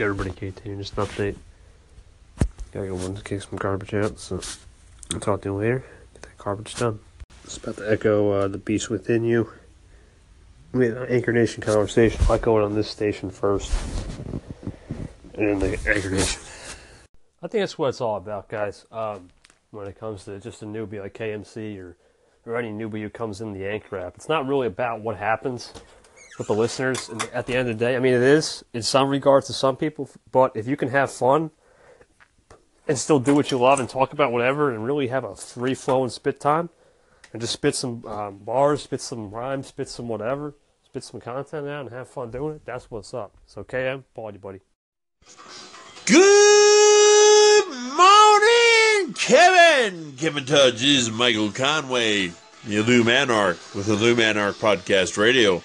fuck everybody, KT. Just an update. Gotta go run to kick some garbage out, so I'll talk to you later. Get that garbage done. It's about to echo uh, the beast within you. We had an Anchor Nation conversation. I'll echo it on this station first, and then the Anchor Nation. I think that's what it's all about, guys. Um, when it comes to just a newbie like KMC or or any newbie who comes in the Anchor app, it's not really about what happens with the listeners. And at the end of the day, I mean, it is in some regards to some people, but if you can have fun and still do what you love and talk about whatever and really have a free flowing spit time and just spit some um, bars, spit some rhymes, spit some whatever, spit some content out and have fun doing it, that's what's up. So, KM, party buddy. Good morning, Kevin. Kevin Tudge is Michael Conway, the Illuminarch with the Illuminarch Podcast Radio.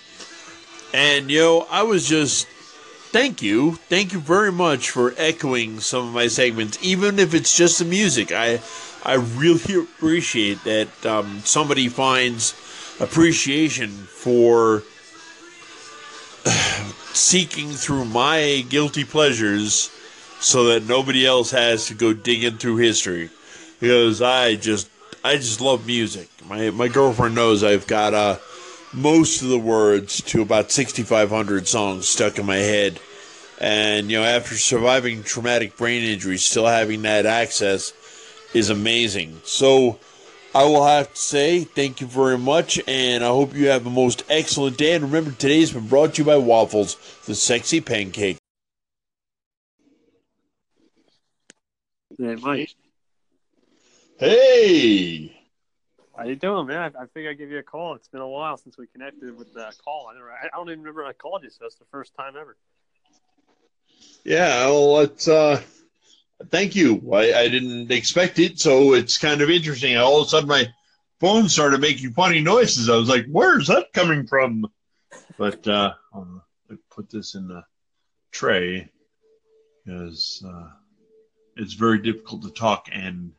And, yo, I was just, thank you. Thank you very much for echoing some of my segments, even if it's just the music. I, I really appreciate that um, somebody finds appreciation for seeking through my guilty pleasures so that nobody else has to go digging through history because I just I just love music. My my girlfriend knows I've got uh most of the words to about 6500 songs stuck in my head. And you know, after surviving traumatic brain injury, still having that access is amazing. So I will have to say thank you very much, and I hope you have a most excellent day. And remember, today's been brought to you by Waffles, the sexy pancake. Hey, Mike. Hey! How you doing, man? I, I figured I'd give you a call. It's been a while since we connected with the call. I, never, I don't even remember I called you, so that's the first time ever. Yeah, well, it's uh, thank you. I, I didn't expect it, so it's kind of interesting. All of a sudden, my phone started making funny noises. I was like, "Where's that coming from?" But uh, I'll put this in the tray because uh, it's very difficult to talk and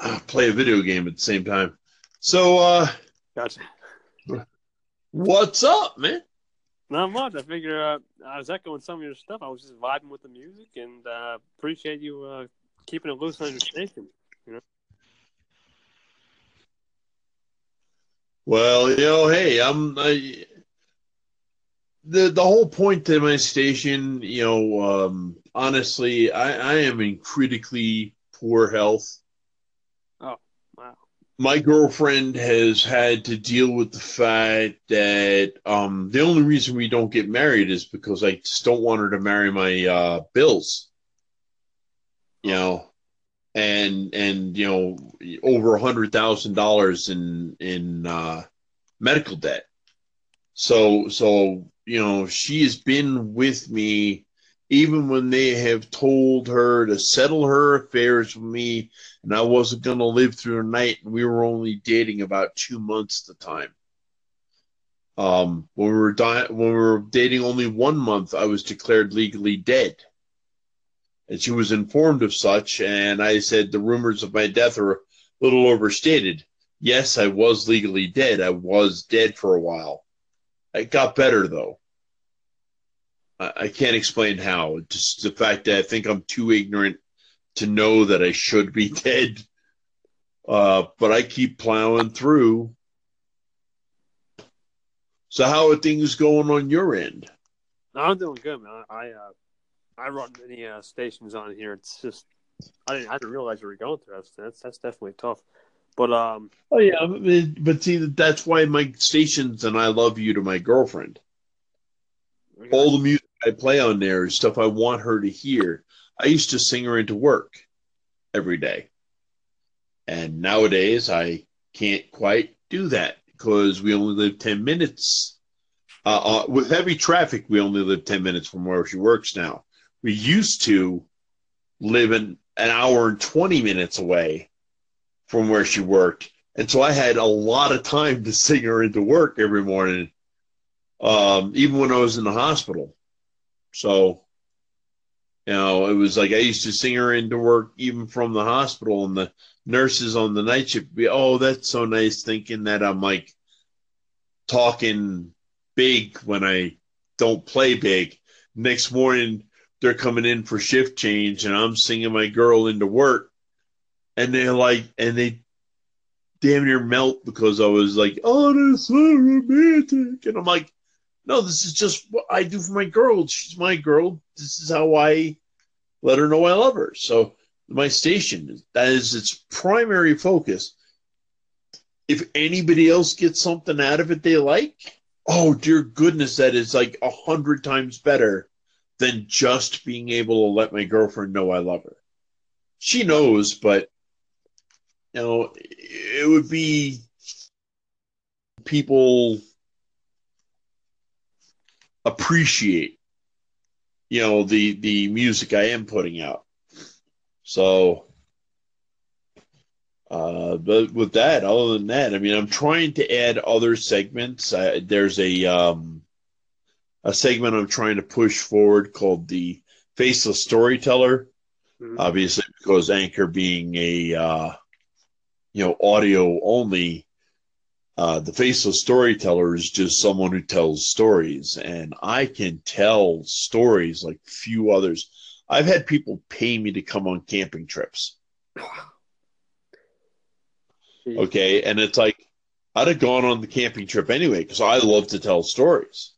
play a video game at the same time. So, uh, Gotcha. what's up, man? Not much. I figure uh, I was echoing some of your stuff. I was just vibing with the music and uh, appreciate you uh, keeping it loose on your station. You know. Well, you know, hey, I'm I, the the whole point to my station. You know, um, honestly, I, I am in critically poor health. My girlfriend has had to deal with the fact that um, the only reason we don't get married is because I just don't want her to marry my uh, bills. You know, and and you know over a hundred thousand dollars in in uh, medical debt. So so you know she has been with me even when they have told her to settle her affairs with me, and I wasn't going to live through the night, and we were only dating about two months at the time. Um, when we were di- when we were dating only one month, I was declared legally dead and she was informed of such. And I said the rumors of my death are a little overstated. Yes, I was legally dead. I was dead for a while. It got better though. I, can't explain how. Just the fact that I think I'm too ignorant to know that I should be dead. Uh, but I keep plowing through. So how are things going on your end? I'm doing good, man. I uh, I run many uh, stations on here. It's just I didn't I didn't realize you were going through that. That's that's definitely tough. But um, Oh yeah, but- but see, that's why my stations and I love you to my girlfriend. All the music I play on there is stuff I want her to hear. I used to sing her into work every day, and nowadays I can't quite do that because we only live ten minutes. Uh, uh, with heavy traffic, we only live ten minutes from where she works now. We used to live in an hour and twenty minutes away from where she worked. And so I had a lot of time to sing her into work every morning, um, even when I was in the hospital. So, you know, it was like I used to sing her into work even from the hospital, and the nurses on the night shift be, oh, that's so nice, thinking that I'm like talking big when I don't play big. next morning they're coming in for shift change, and I'm singing my girl into work, and they're like, and they damn near melt because I was like, oh, that's so romantic, and I'm like, no, this is just what I do for my girl. She's my girl. This is how I let her know I love her. So my station that is its primary focus. If anybody else gets something out of it they like, oh dear goodness, that is like a hundred times better than just being able to let my girlfriend know I love her. She knows, but you know, it would be people appreciate you know the the music I am putting out. So uh, but with that, other than that, I mean, I'm trying to add other segments. I, there's a um, a segment I'm trying to push forward called the Faceless Storyteller. Mm-hmm. Obviously, because Anchor being a uh, you know audio only, uh, the faceless storyteller is just someone who tells stories, and I can tell stories like few others. I've had people pay me to come on camping trips. Okay, and it's like I'd have gone on the camping trip anyway because I love to tell stories.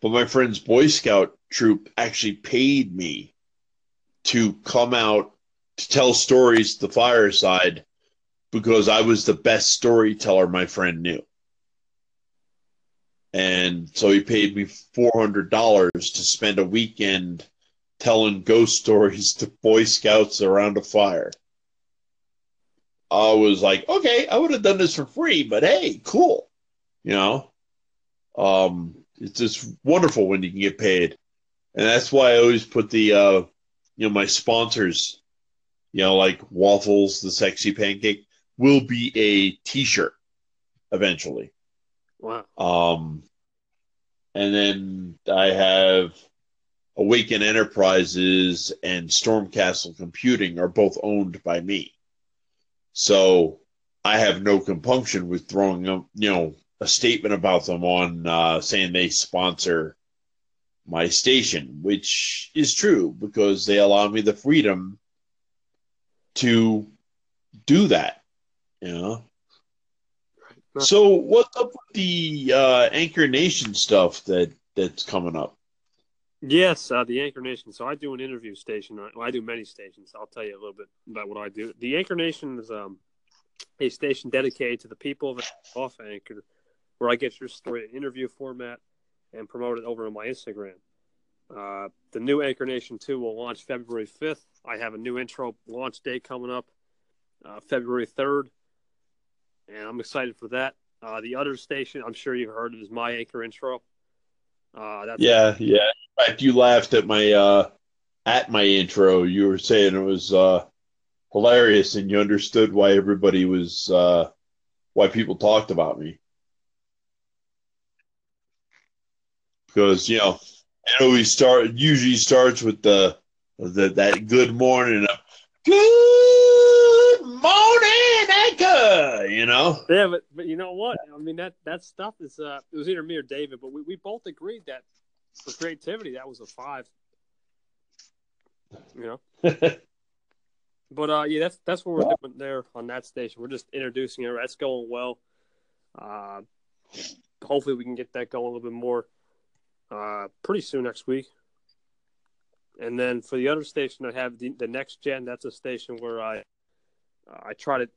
But my friend's Boy Scout troop actually paid me to come out to tell stories to the fireside because I was the best storyteller my friend knew. And so he paid me $400 to spend a weekend telling ghost stories to Boy Scouts around a fire. I was like, okay, I would have done this for free, but hey, cool. You know, um, it's just wonderful when you can get paid. And that's why I always put the, uh, you know, my sponsors, you know, like Waffles, the sexy pancake will be a T-shirt eventually. Wow. Um, and then I have Awaken Enterprises and Stormcastle Computing are both owned by me. So I have no compunction with throwing them, you know, a statement about them on uh, saying they sponsor my station, which is true because they allow me the freedom to do that. You know. So what's up with the uh, Anchor Nation stuff that that's coming up? Yes, uh, the Anchor Nation. So I do an interview station. Well, I do many stations. I'll tell you a little bit about what I do. The Anchor Nation is um, a station dedicated to the people of off Anchor, where I get your story in interview format and promote it over on my Instagram. Uh, the new Anchor Nation 2 will launch February 5th. I have a new intro launch date coming up uh, February 3rd and I'm excited for that. Uh, the other station, I'm sure you've heard of, is My Anchor Intro. Uh, that's yeah, yeah. In fact, you laughed at my uh, at my intro. You were saying it was uh, hilarious, and you understood why everybody was uh, why people talked about me. Because you know, it always start usually starts with the, the that good morning. Good morning, Anchor. You know. Yeah, but but you know what? I mean that that stuff is uh it was either me or David, but we, we both agreed that for creativity that was a five. You know. but uh yeah, that's that's what we're doing there on that station. We're just introducing it. That's going well. Uh, hopefully we can get that going a little bit more uh pretty soon next week. And then for the other station, I have the, the next gen. That's a station where I I try to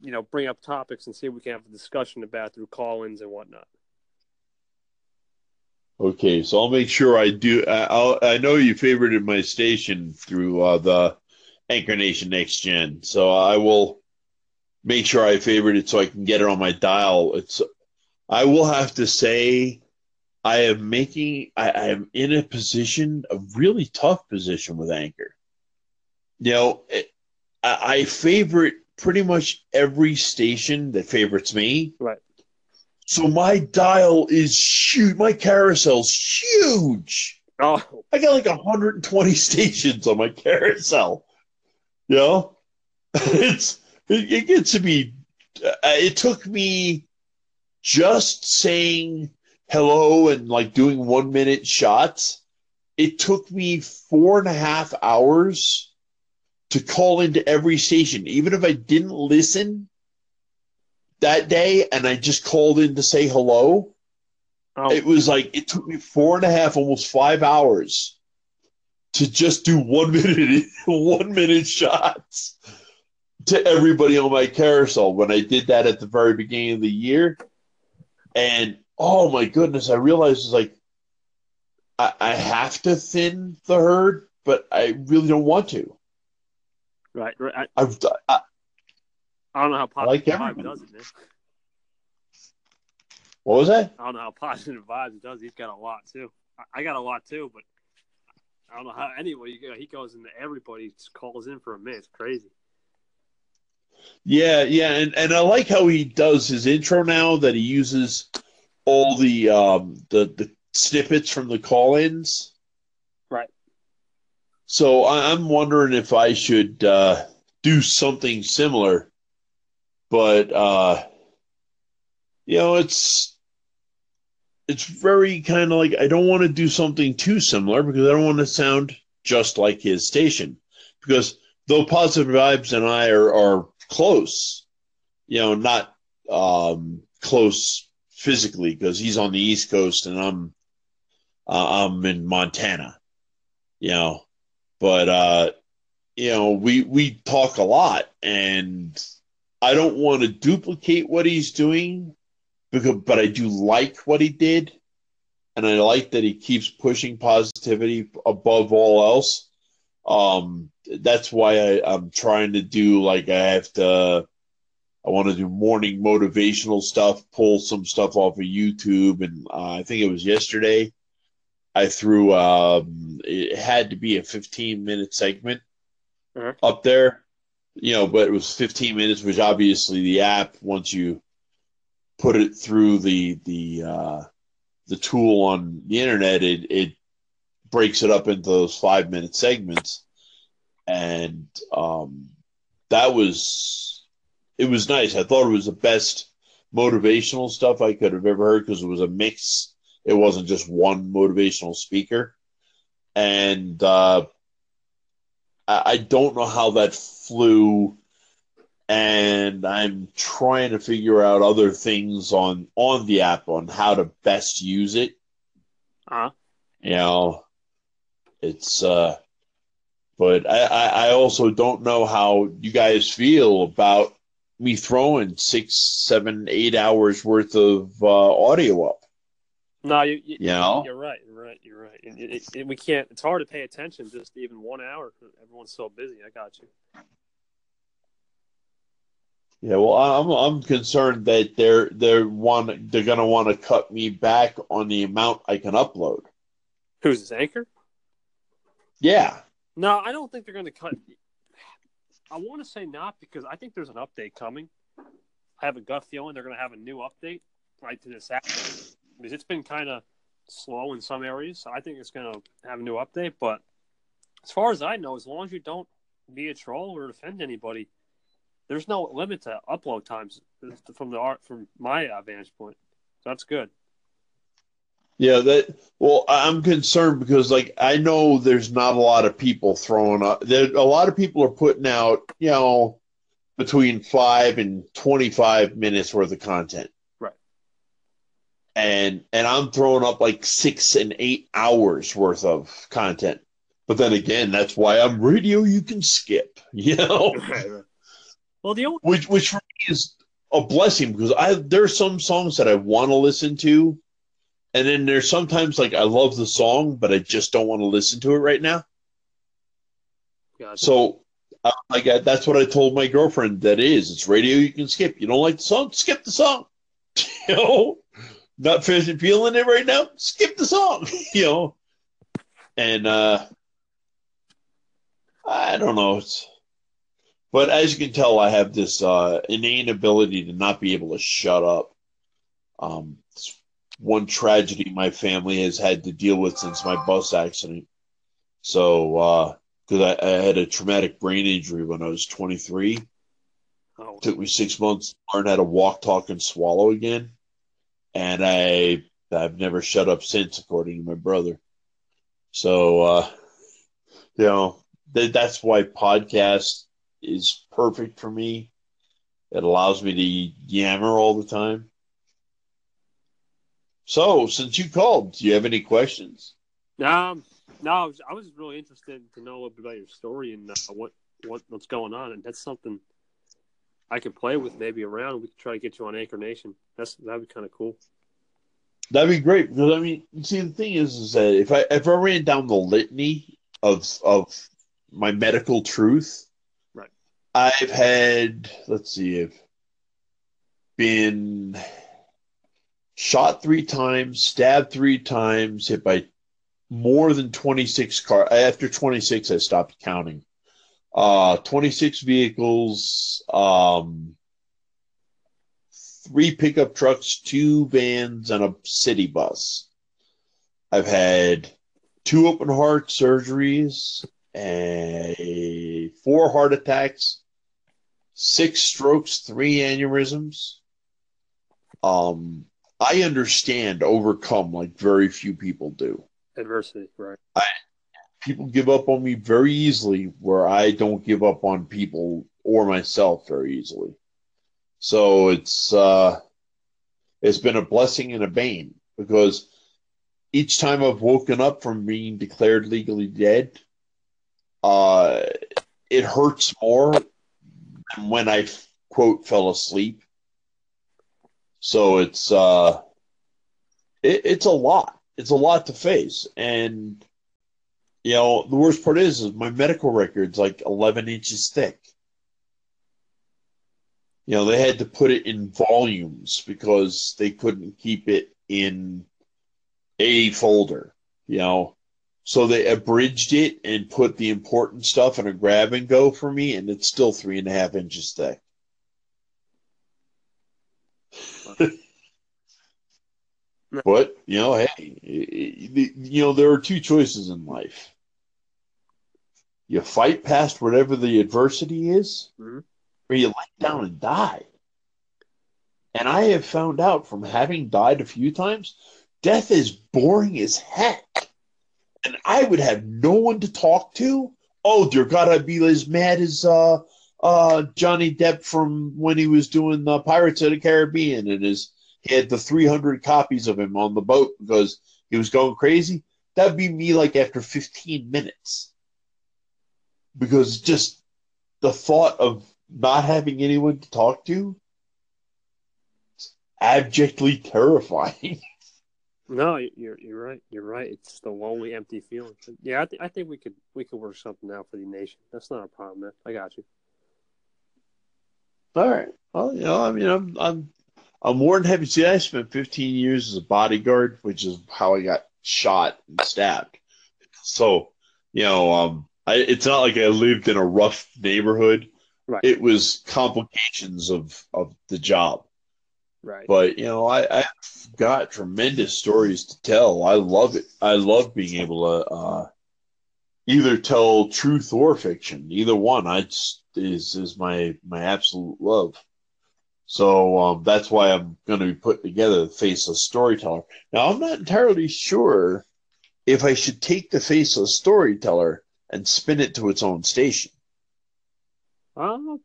you know bring up topics and see if we can have a discussion about through call-ins and whatnot. Okay, so I'll make sure I do. I'll, I know you favorited my station through uh, the Anchor Nation Next Gen, so I will make sure I favorite it so I can get it on my dial. It's I will have to say I am making I, I am in a position, a really tough position with Anchor. You know, I, I favorite pretty much every station that favorites me. Right. So my dial is huge. My carousel's huge. Oh. I got like 120 stations on my carousel. You know, it's it, it gets to be. Uh, it took me just saying hello and like doing one minute shots it took me four and a half hours to call into every station, even if I didn't listen that day and I just called in to say hello. Oh, It was like it took me four and a half, almost five hours to just do one minute, one minute shots to everybody on my carousel when I did that at the very beginning of the year. And oh my goodness, I realized it's like I, I have to thin the herd, but I really don't want to. Right. right. I, I've I, I don't know how I like positive vibe does it, man. what was that? I don't know how positive vibes does. He's got a lot too. I, I got a lot too, but I don't know how. Anyway, you go, he goes into everybody just calls in for a minute. It's crazy. Yeah, yeah, and, and I like how he does his intro now that he uses all the um the, the snippets from the call-ins. So I'm wondering if I should uh, do something similar, but uh, you know, it's it's very kind of like I don't want to do something too similar because I don't want to sound just like his station. Because though Positive Vibes and I are, are close, you know, not um, close physically because he's on the East Coast and I'm uh, I'm in Montana, you know, but uh, you know we we talk a lot and I don't want to duplicate what he's doing because but I do like what he did and I like that he keeps pushing positivity above all else. Um, that's why I, I'm trying to do like I have to. I want to do morning motivational stuff, pull some stuff off of YouTube, and uh, I think it was yesterday. I threw. Um, it had to be a 15 minute segment Uh-huh. up there, you know, but it was 15 minutes, which obviously the app once you put it through the the uh, the tool on the internet, it it breaks it up into those five minute segments, and um, that was it was nice. I thought it was the best motivational stuff I could have ever heard because it was a mix. It wasn't just one motivational speaker, and uh, I, I don't know how that flew and I'm trying to figure out other things on on the app on how to best use it. Uh, You know, it's uh, but I, I I also don't know how you guys feel about me throwing six, seven, eight hours worth of uh, audio up. No, you, you, You know, you're right. You're right. You're right. And it, it, we can't. It's hard to pay attention just even one hour. Everyone's so busy. I got you. yeah. Well, I'm I'm concerned that they're they're want they're gonna want to cut me back on the amount I can upload. Who's this anchor? Yeah. No, I don't think they're going to cut. I want to say not because I think there's an update coming. I have a gut feeling they're going to have a new update right to this app because it's been kind of slow in some areas. I think it's going to have a new update. But as far as I know, as long as you don't be a troll or offend anybody, there's no limit to upload times from the art from my uh, vantage point. So that's good. Yeah, that. Well, I'm concerned because, like, I know there's not a lot of people throwing up. There, a lot of people are putting out, you know, between five and twenty-five minutes worth of content. Right. And and I'm throwing up like six and eight hours worth of content. But then again, that's why I'm radio. You can skip, you know, Well, the only which which for me is a blessing because I there's some songs that I want to listen to, and then there's sometimes like I love the song, but I just don't want to listen to it right now. Gotcha. So, uh, like I, that's what I told my girlfriend. That is, it's radio. You can skip. You don't like the song, skip the song. you know, not feeling feeling it right now, skip the song. you know, and uh, I don't know. It's, but as you can tell, I have this uh, innate ability to not be able to shut up. Um, it's one tragedy my family has had to deal with since my bus accident. So, because I, I had a traumatic brain injury when I was 23, oh, took me six months to learn how to walk, talk, and swallow again, and I I've never shut up since, according to my brother. So, uh, you know, th- that's why podcast is perfect for me. It allows me to yammer all the time. So, since you called, do you have any questions? Um, no, I was, I was really interested to know a bit about your story and uh, what, what what's going on, and that's something I could play with maybe around. We could try to get you on Anchor Nation. That's that'd be kind of cool. That'd be great because I mean, see, the thing is, is that if I if I ran down the litany of of my medical truth, Right. I've had let's see, I've been shot three times, stabbed three times, hit by more than twenty six car. After twenty six, I stopped counting. Uh, twenty six vehicles. Um, three pickup trucks, two vans, and a city bus. I've had two open heart surgeries, a four heart attacks, six strokes, three aneurysms. Um, I understand overcome like very few people do. Adversity, right? People give up on me very easily, where I don't give up on people or myself very easily. So it's uh, it's been a blessing and a bane because each time I've woken up from being declared legally dead, uh, it hurts more than when I quote fell asleep. So it's uh, it, it's a lot. It's a lot to face, and you know the worst part is, is my medical record's like eleven inches thick. You know they had to put it in volumes because they couldn't keep it in a folder you know? So they abridged it and put the important stuff in a grab and go for me and it's still three and a half inches thick but you know hey you know there are two choices in life you fight past whatever the adversity is Mhm. or you lay down and die. And I have found out from having died a few times, death is boring as heck. And I would have no one to talk to. Oh dear God, I'd be as mad as uh, uh, Johnny Depp from when he was doing the Pirates of the Caribbean and his he had the 300 copies of him on the boat because he was going crazy. That'd be me like after 15 minutes. Because just the thought of not having anyone to talk to is abjectly terrifying. No, you're you're right. You're right. It's the lonely, empty feeling. Yeah, I, th- I think we could we could work something out for the nation. That's not a problem, man. I got you. All right. Well, you know, I mean, I'm I'm I'm more than happy. See, I spent 15 years as a bodyguard, which is how I got shot and stabbed. So, you know, um, I, it's not like I lived in a rough neighborhood. Right. It was complications of of the job. Right. But you know, I, I've got tremendous stories to tell. I love it. I love being able to uh, either tell truth or fiction. Either one, I just is is my my absolute love. So um, that's why I'm going to be putting together the Faceless Storyteller. Now I'm not entirely sure if I should take the Faceless Storyteller and spin it to its own station. Um,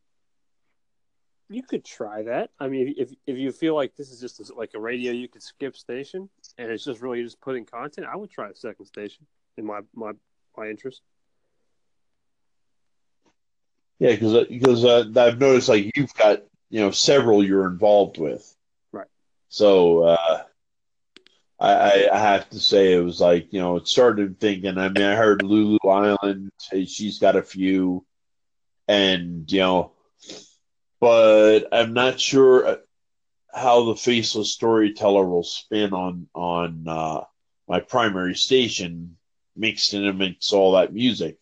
you could try that. I mean, if if you feel like this is just a, like a radio you could skip station, and it's just really just putting content, I would try a second station in my my my interest. Yeah, because because uh, I've noticed like you've got you know several you're involved with, Right. So uh, I, I I have to say it was like you know it started thinking. I mean, I heard Lulu Island, hey, she's got a few, and you know, but I'm not sure how the faceless storyteller will spin on on uh, my primary station, mixed in amongst all that music.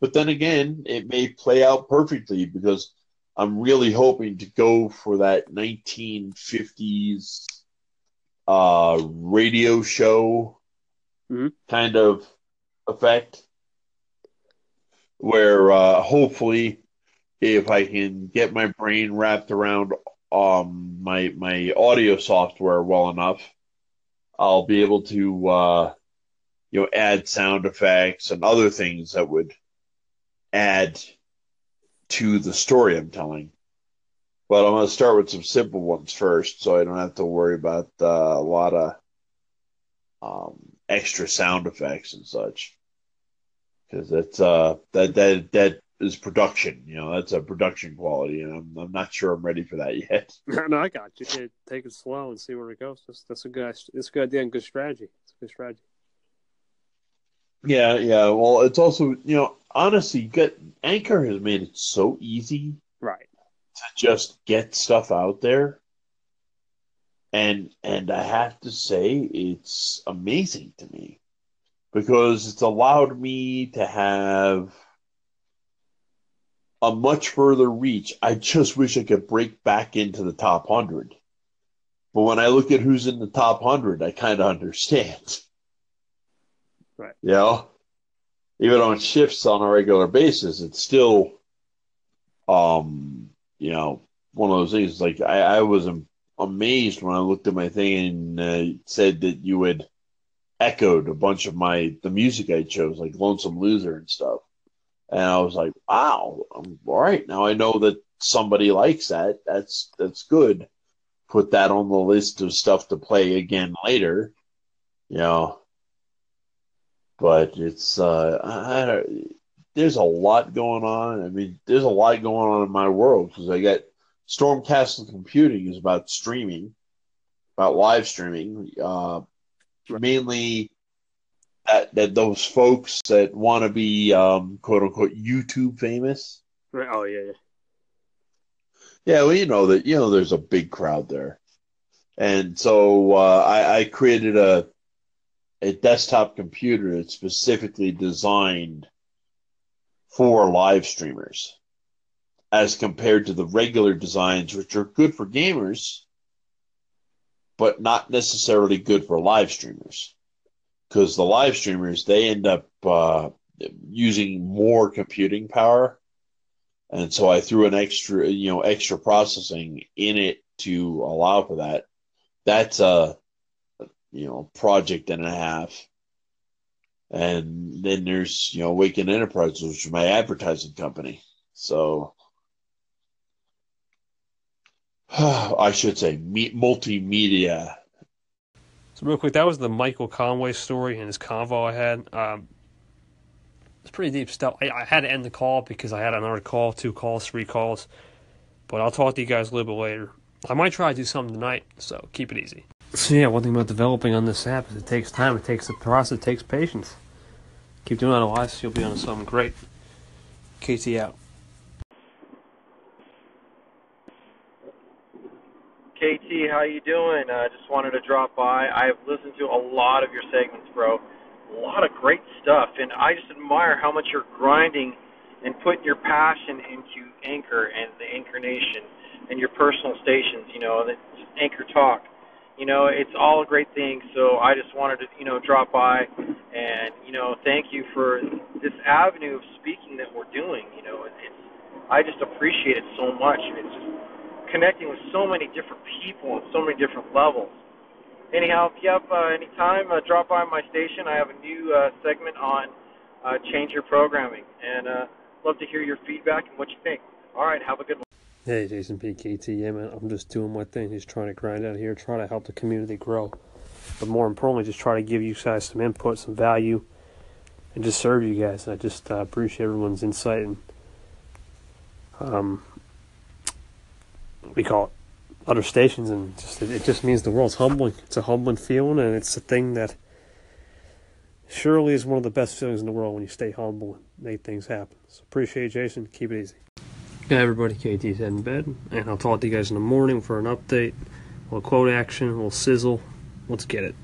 But then again, it may play out perfectly because I'm really hoping to go for that 1950s uh, radio show Mhm. kind of effect, where uh, hopefully, if I can get my brain wrapped around um, my my audio software well enough, I'll be able to uh, you know, add sound effects and other things that would add to the story I'm telling. But I'm going to start with some simple ones first, so I don't have to worry about uh, a lot of um, extra sound effects and such. Because that's uh, that that that is production. You know, that's a production quality, and I'm I'm not sure I'm ready for that yet. no, I got you. Take, it slow and see where it goes. That's, that's a good. It's a good idea and good strategy. It's a good strategy. Yeah, yeah. Well, it's also you know honestly, get Anchor has made it so easy, right, to just get stuff out there. And and I have to say, it's amazing to me because it's allowed me to have a much further reach. I just wish I could break back into the top hundred. But when I look at who's in the top hundred, I kind of understand. Right. You know, even on shifts on a regular basis, it's still, um, you know, one of those things. Like I, I was amazed when I looked at my thing and uh, said that you had echoed a bunch of my the music I chose, like Lonesome Loser and stuff. And I was like, wow, I'm, all right. Now I know that somebody likes that. That's that's good. Put that on the list of stuff to play again later. You know, but it's uh, I, there's a lot going on. I mean, there's a lot going on in my world because I got Stormcast Computing is about streaming, about live streaming, uh, mainly that, that those folks that want to be um, quote unquote YouTube famous. Right. Oh yeah, yeah. Yeah, well, you know that you know there's a big crowd there, and so uh, I, I created a a desktop computer that's specifically designed for live streamers, as compared to the regular designs, which are good for gamers, but not necessarily good for live streamers because the live streamers they end up uh, using more computing power, and so I threw an extra, you know, extra processing in it to allow for that. That's a you know project and a half. And then there's you know Awaken Enterprises, which is my advertising company. So I should say multimedia so real quick, that was the Michael Conway story and his convo I had. Um, it's pretty deep stuff. I, I, had to end the call because I had another call, two calls, three calls. But I'll talk to you guys a little bit later. I might try to do something tonight, so keep it easy. So yeah, one thing about developing on this app is it takes time, it takes a process, it takes patience. Keep doing that, otherwise you'll be on something great. KT out. KT, how you doing? I uh, just wanted to drop by. I've listened to a lot of your segments, bro. A lot of great stuff, and I just admire how much you're grinding and putting your passion into Anchor and the Anchor Nation and your personal stations. You know, the Anchor Talk. You know, it's all great thing. So I just wanted to, you know, drop by and you know, thank you for this avenue of speaking that we're doing. You know, it's I just appreciate it so much. It's just connecting with so many different people on so many different levels. Anyhow, if you have uh, any time, uh, drop by my station. I have a new uh, segment on uh, change your programming, and uh, love to hear your feedback and what you think. All right, have a good one. Hey, Jason PKT. Yeah, man, I'm just doing my thing. Just trying to grind out here, trying to help the community grow, but more importantly, just try to give you guys some input, some value, and just serve you guys. And I just uh, appreciate everyone's insight and um, we call it other stations, and just it, it just means the world's humbling. It's a humbling feeling, and it's a thing that surely is one of the best feelings in the world when you stay humble and make things happen. So appreciate Jason. Keep it easy. Yeah, everybody, KT's head in bed, and I'll talk to you guys in the morning for an update. A little quote action, a little sizzle. Let's get it.